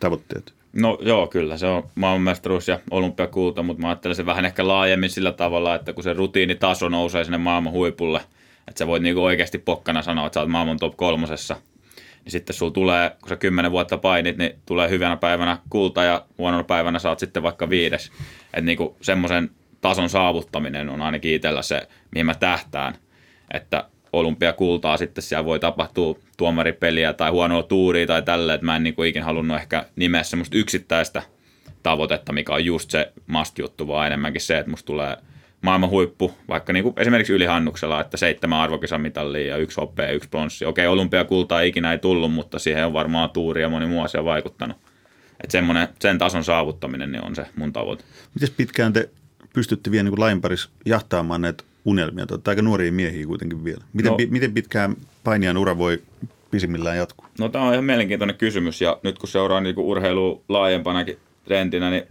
Tavoitteet? No joo, kyllä se on maailmanmestaruus ja olympiakulta, mutta mä ajattelen sen vähän ehkä laajemmin sillä tavalla, että kun se rutiinitaso nousee sinne maailman huipulle, että sä voit niinku oikeasti pokkana sanoa, että sä oot maailman top kolmosessa – niin sitten sulla tulee, kun sä kymmenen vuotta painit, niin tulee hyvänä päivänä kulta ja huonona päivänä saat sitten vaikka viides. Että niinku semmoisen tason saavuttaminen on ainakin itsellä se, mihin mä tähtään, että olympiakultaa sitten siellä voi tapahtua tuomaripeliä tai huonoa tuuria tai tälle, että mä en niinku ikin halunnut ehkä nimeä semmoista yksittäistä tavoitetta, mikä on just se must-juttu, vaan enemmänkin se, että musta tulee – maailman huippu, vaikka niin kuin esimerkiksi ylihannuksella, että seitsemän arvokisamitallia ja yksi hoppea ja yksi pronssi. Okei, olympiakultaa ikinä ei tullut, mutta siihen on varmaan tuuri ja moni muu asia vaikuttanut. Että sen tason saavuttaminen niin on se mun tavoite. Miten pitkään te pystytte vielä niin lain parissa jahtaamaan näitä unelmia? Te olette aika nuoria miehiä kuitenkin vielä. Miten, no, pi, miten pitkään painijan ura voi pisimmillään jatkuu? No tämä on ihan mielenkiintoinen kysymys ja nyt kun seuraa niin urheilu laajempanakin trendinä, niin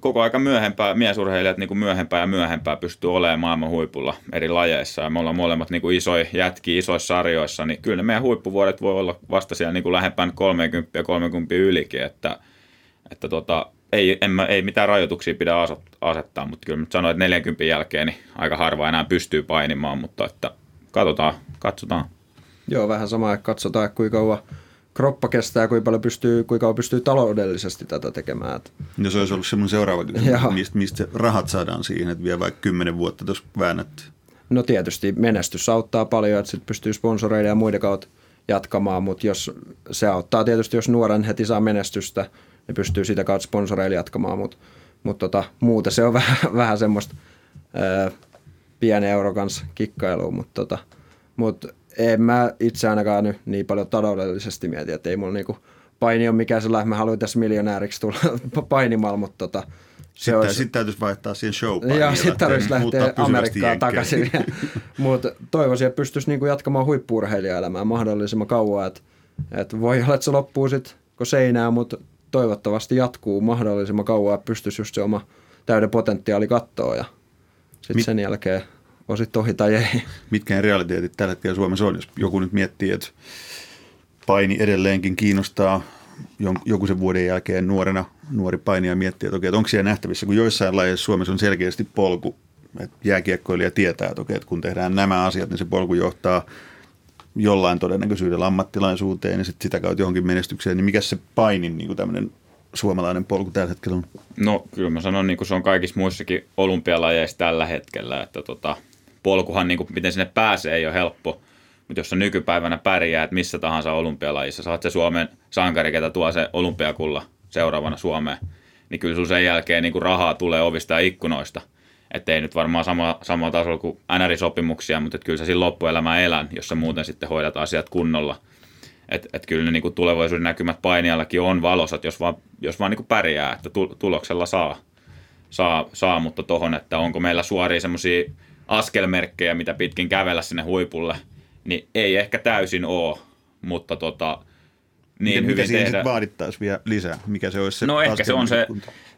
koko aika myöhempää, miesurheilijat niin kuin myöhempää ja myöhempää pystyy olemaan maailman huipulla eri lajeissa. Ja me ollaan molemmat niin kuin isoja jätkiä isoissa sarjoissa, niin kyllä ne meidän huippuvuodet voi olla vasta siellä niin kuin lähempään 30 ja 30 ylikin, että, että tota, ei, en mä, ei mitään rajoituksia pidä asettaa, mutta kyllä mä sanoin, että 40 jälkeen niin aika harva enää pystyy painimaan, mutta että katsotaan, katsotaan. Joo, vähän sama, että katsotaan kuinka kauan kroppa kestää, kuinka paljon pystyy, kuinka kauan pystyy taloudellisesti tätä tekemään. No se olisi ollut semmoinen seuraava kysymys, mistä, mistä rahat saadaan siihen, että vielä vaikka kymmenen vuotta tuossa väännätty. No tietysti menestys auttaa paljon, että sitten pystyy sponsoreiden ja muiden kautta jatkamaan, mutta jos se auttaa tietysti, jos nuoren heti saa menestystä, niin pystyy sitä kautta sponsoreille jatkamaan, mutta mut tota, muuten se on vähän, vähän semmoista pienen euro kanssa kikkailua, mutta tota, mut en mä itse ainakaan nyt niin paljon taloudellisesti mieti, että ei mulla niinku paini ole mikään sellainen, mä haluan tässä miljonääriksi tulla painimalla, mutta tota, se sitten, olisi... sitten täytyisi vaihtaa siihen show Joo, sitten tarvitsisi lähteä Amerikkaan takaisin. mutta toivoisin, että pystyisi niinku jatkamaan huippuurheilijaelämää mahdollisimman kauan. Että et voi olla, että se loppuu sitten kun seinää, mutta toivottavasti jatkuu mahdollisimman kauan, että pystyisi just se oma täyden potentiaali kattoa ja sitten sen jälkeen on sitten ohi tai ei. Mitkä realiteetit tällä hetkellä Suomessa on, jos joku nyt miettii, että paini edelleenkin kiinnostaa joku sen vuoden jälkeen nuorena nuori painija miettii, että, okei, että onko siellä nähtävissä, kun joissain lajeissa Suomessa on selkeästi polku, että jääkiekkoilija tietää, että, okei, että kun tehdään nämä asiat, niin se polku johtaa jollain todennäköisyydellä ammattilaisuuteen ja sitten sitä kautta johonkin menestykseen, niin mikä se painin niin kuin tämmöinen suomalainen polku tällä hetkellä on? No kyllä mä sanon, niin kuin se on kaikissa muissakin olympialajeissa tällä hetkellä, että tota, polkuhan, niin kuin, miten sinne pääsee, ei ole helppo. Mutta jos sä nykypäivänä pärjää, missä tahansa olympialajissa, saat se Suomen sankari, ketä tuo se olympiakulla seuraavana Suomeen, niin kyllä sun sen jälkeen niin kuin rahaa tulee ovista ja ikkunoista. Että ei nyt varmaan sama, sama tasolla kuin NR-sopimuksia, mutta kyllä sä siinä loppuelämää elän, jos sä muuten sitten hoidat asiat kunnolla. Että et kyllä ne niin kuin tulevaisuuden näkymät painijallakin on valosat, jos vaan, jos vaan niin kuin pärjää, että tuloksella saa, saa, saa mutta tohon, että onko meillä suoria semmoisia askelmerkkejä, mitä pitkin kävellä sinne huipulle, niin ei ehkä täysin ole, mutta tota, niin mikä, hyvin siihen tehdä. vaadittaisi vielä lisää? Mikä se olisi se No ehkä se on se?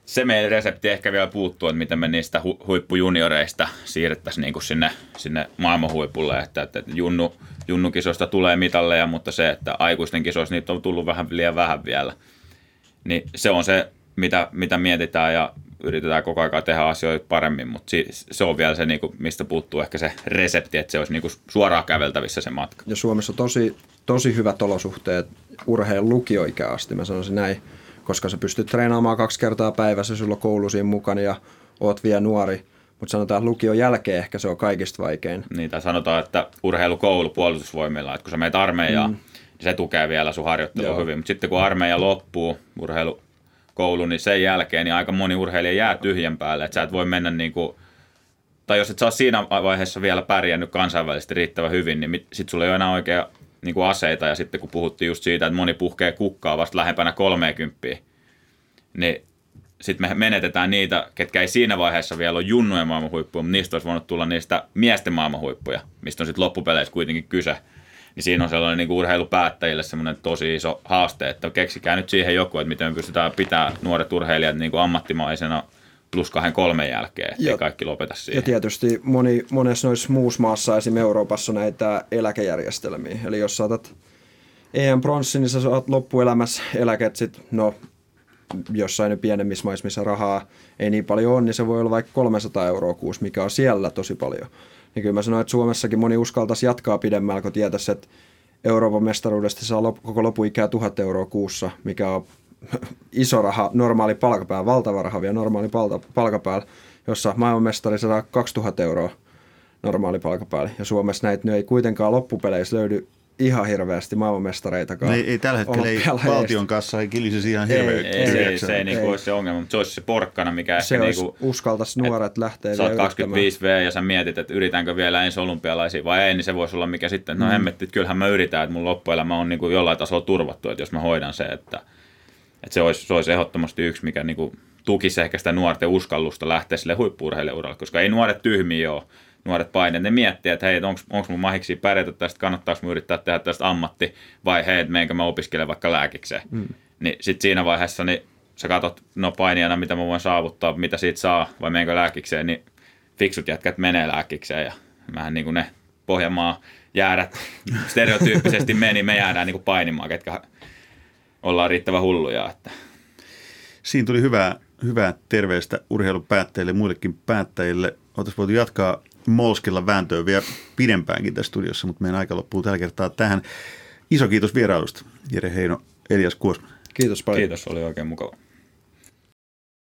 Se meidän resepti ehkä vielä puuttuu, että miten me niistä hu- huippujunioreista siirrettäisiin niin kuin sinne, sinne maailmanhuipulle, että, että junnu, junnukisoista tulee mitalleja, mutta se, että aikuisten kisoista niitä on tullut vähän liian vähän vielä, niin se on se, mitä, mitä mietitään ja yritetään koko ajan tehdä asioita paremmin, mutta si- se on vielä se, niin kuin, mistä puuttuu ehkä se resepti, että se olisi niin kuin suoraan käveltävissä se matka. Ja Suomessa tosi, tosi hyvät olosuhteet urheilun lukioikä asti, mä sanoisin näin, koska sä pystyt treenaamaan kaksi kertaa päivässä, sulla on koulu siinä mukana ja oot vielä nuori. Mutta sanotaan, että lukion jälkeen ehkä se on kaikista vaikein. Niitä sanotaan, että urheilukoulu puolustusvoimilla, että kun sä menet armeijaan, mm. niin se tukee vielä sun harjoittelua Joo. hyvin. Mutta sitten kun armeija loppuu, urheilukoulu, niin sen jälkeen niin aika moni urheilija jää tyhjän päälle. Että sä et voi mennä niin kuin, tai jos et saa siinä vaiheessa vielä pärjännyt kansainvälisesti riittävän hyvin, niin sitten sulla ei ole enää oikein niin kuin aseita. Ja sitten kun puhuttiin just siitä, että moni puhkee kukkaa vasta lähempänä 30, niin sitten me menetetään niitä, ketkä ei siinä vaiheessa vielä ole junnujen maailmanhuippuja, mutta niistä olisi voinut tulla niistä miesten maailmanhuippuja, mistä on sitten loppupeleissä kuitenkin kyse. Niin siinä on sellainen niin kuin urheilupäättäjille semmoinen tosi iso haaste, että keksikää nyt siihen joku, että miten me pystytään pitämään nuoret urheilijat niin kuin ammattimaisena plus kahden kolmen jälkeen, ettei Ja- kaikki lopeta Ja siihen. tietysti moni, monessa noissa muussa maassa, esim. Euroopassa, on näitä eläkejärjestelmiä. Eli jos saatat EM pronssi, niin sä saat loppuelämässä eläket sit, no jossain pienemmissä maissa, missä rahaa ei niin paljon ole, niin se voi olla vaikka 300 euroa kuusi, mikä on siellä tosi paljon. Niin kyllä mä sanoin, että Suomessakin moni uskaltaisi jatkaa pidemmällä, kun tietäisi, että Euroopan mestaruudesta saa lop- koko lopuikää 1000 euroa kuussa, mikä on iso raha normaali palkapäällä, valtava raha vielä normaali palta, palkapäällä, jossa maailmanmestari saa 2000 euroa normaali palkapäällä. Ja Suomessa näitä nyt ei kuitenkaan loppupeleissä löydy ihan hirveästi maailmanmestareitakaan. Ei, ei tällä hetkellä ei valtion kassa ei kilisi ihan Ei, hirveän Ei, se, ei, tyhjäksi. se ei, niin Ei. kuin olisi se ongelma, mutta se olisi se porkkana, mikä se ehkä olisi, niin kuin, uskaltaisi nuoret lähteä sä oot vielä 25 V ja sä mietit, että yritänkö vielä ensi olympialaisiin vai ei, niin se voisi olla mikä sitten, Mm. no hemmetti, että kyllähän mä yritän, että mun loppuelämä on niin kuin jollain tasolla turvattu, että jos mä hoidan se, että, että se, olisi, se olisi ehdottomasti yksi, mikä niin kuin tukisi ehkä sitä nuorten uskallusta lähteä sille huippu uralle, koska ei nuoret tyhmiä ole, nuoret paineet, ne miettii, että hei, onko mun mahiksi pärjätä tästä, kannattaako mun yrittää tehdä tästä ammatti, vai hei, että meinkö mä opiskelen vaikka lääkikseen. Mm. Niin sitten siinä vaiheessa, niin sä katsot, no painijana, mitä mä voin saavuttaa, mitä siitä saa, vai meinkö lääkikseen, niin fiksut jätkät menee lääkikseen ja vähän niin kuin ne Pohjanmaa jäädät stereotyyppisesti meni, me jäädään niin kuin painimaan, ketkä ollaan riittävän hulluja. Että. Siinä tuli hyvää, hyvää terveistä urheilupäättäjille ja muillekin päättäjille. Oltaisiin voitu jatkaa Molskilla vääntöä vielä pidempäänkin tässä studiossa, mutta meidän aika loppuu tällä kertaa tähän. Iso kiitos vierailusta, Jere Heino, Elias Kuosman. Kiitos paljon. Kiitos, oli oikein mukava.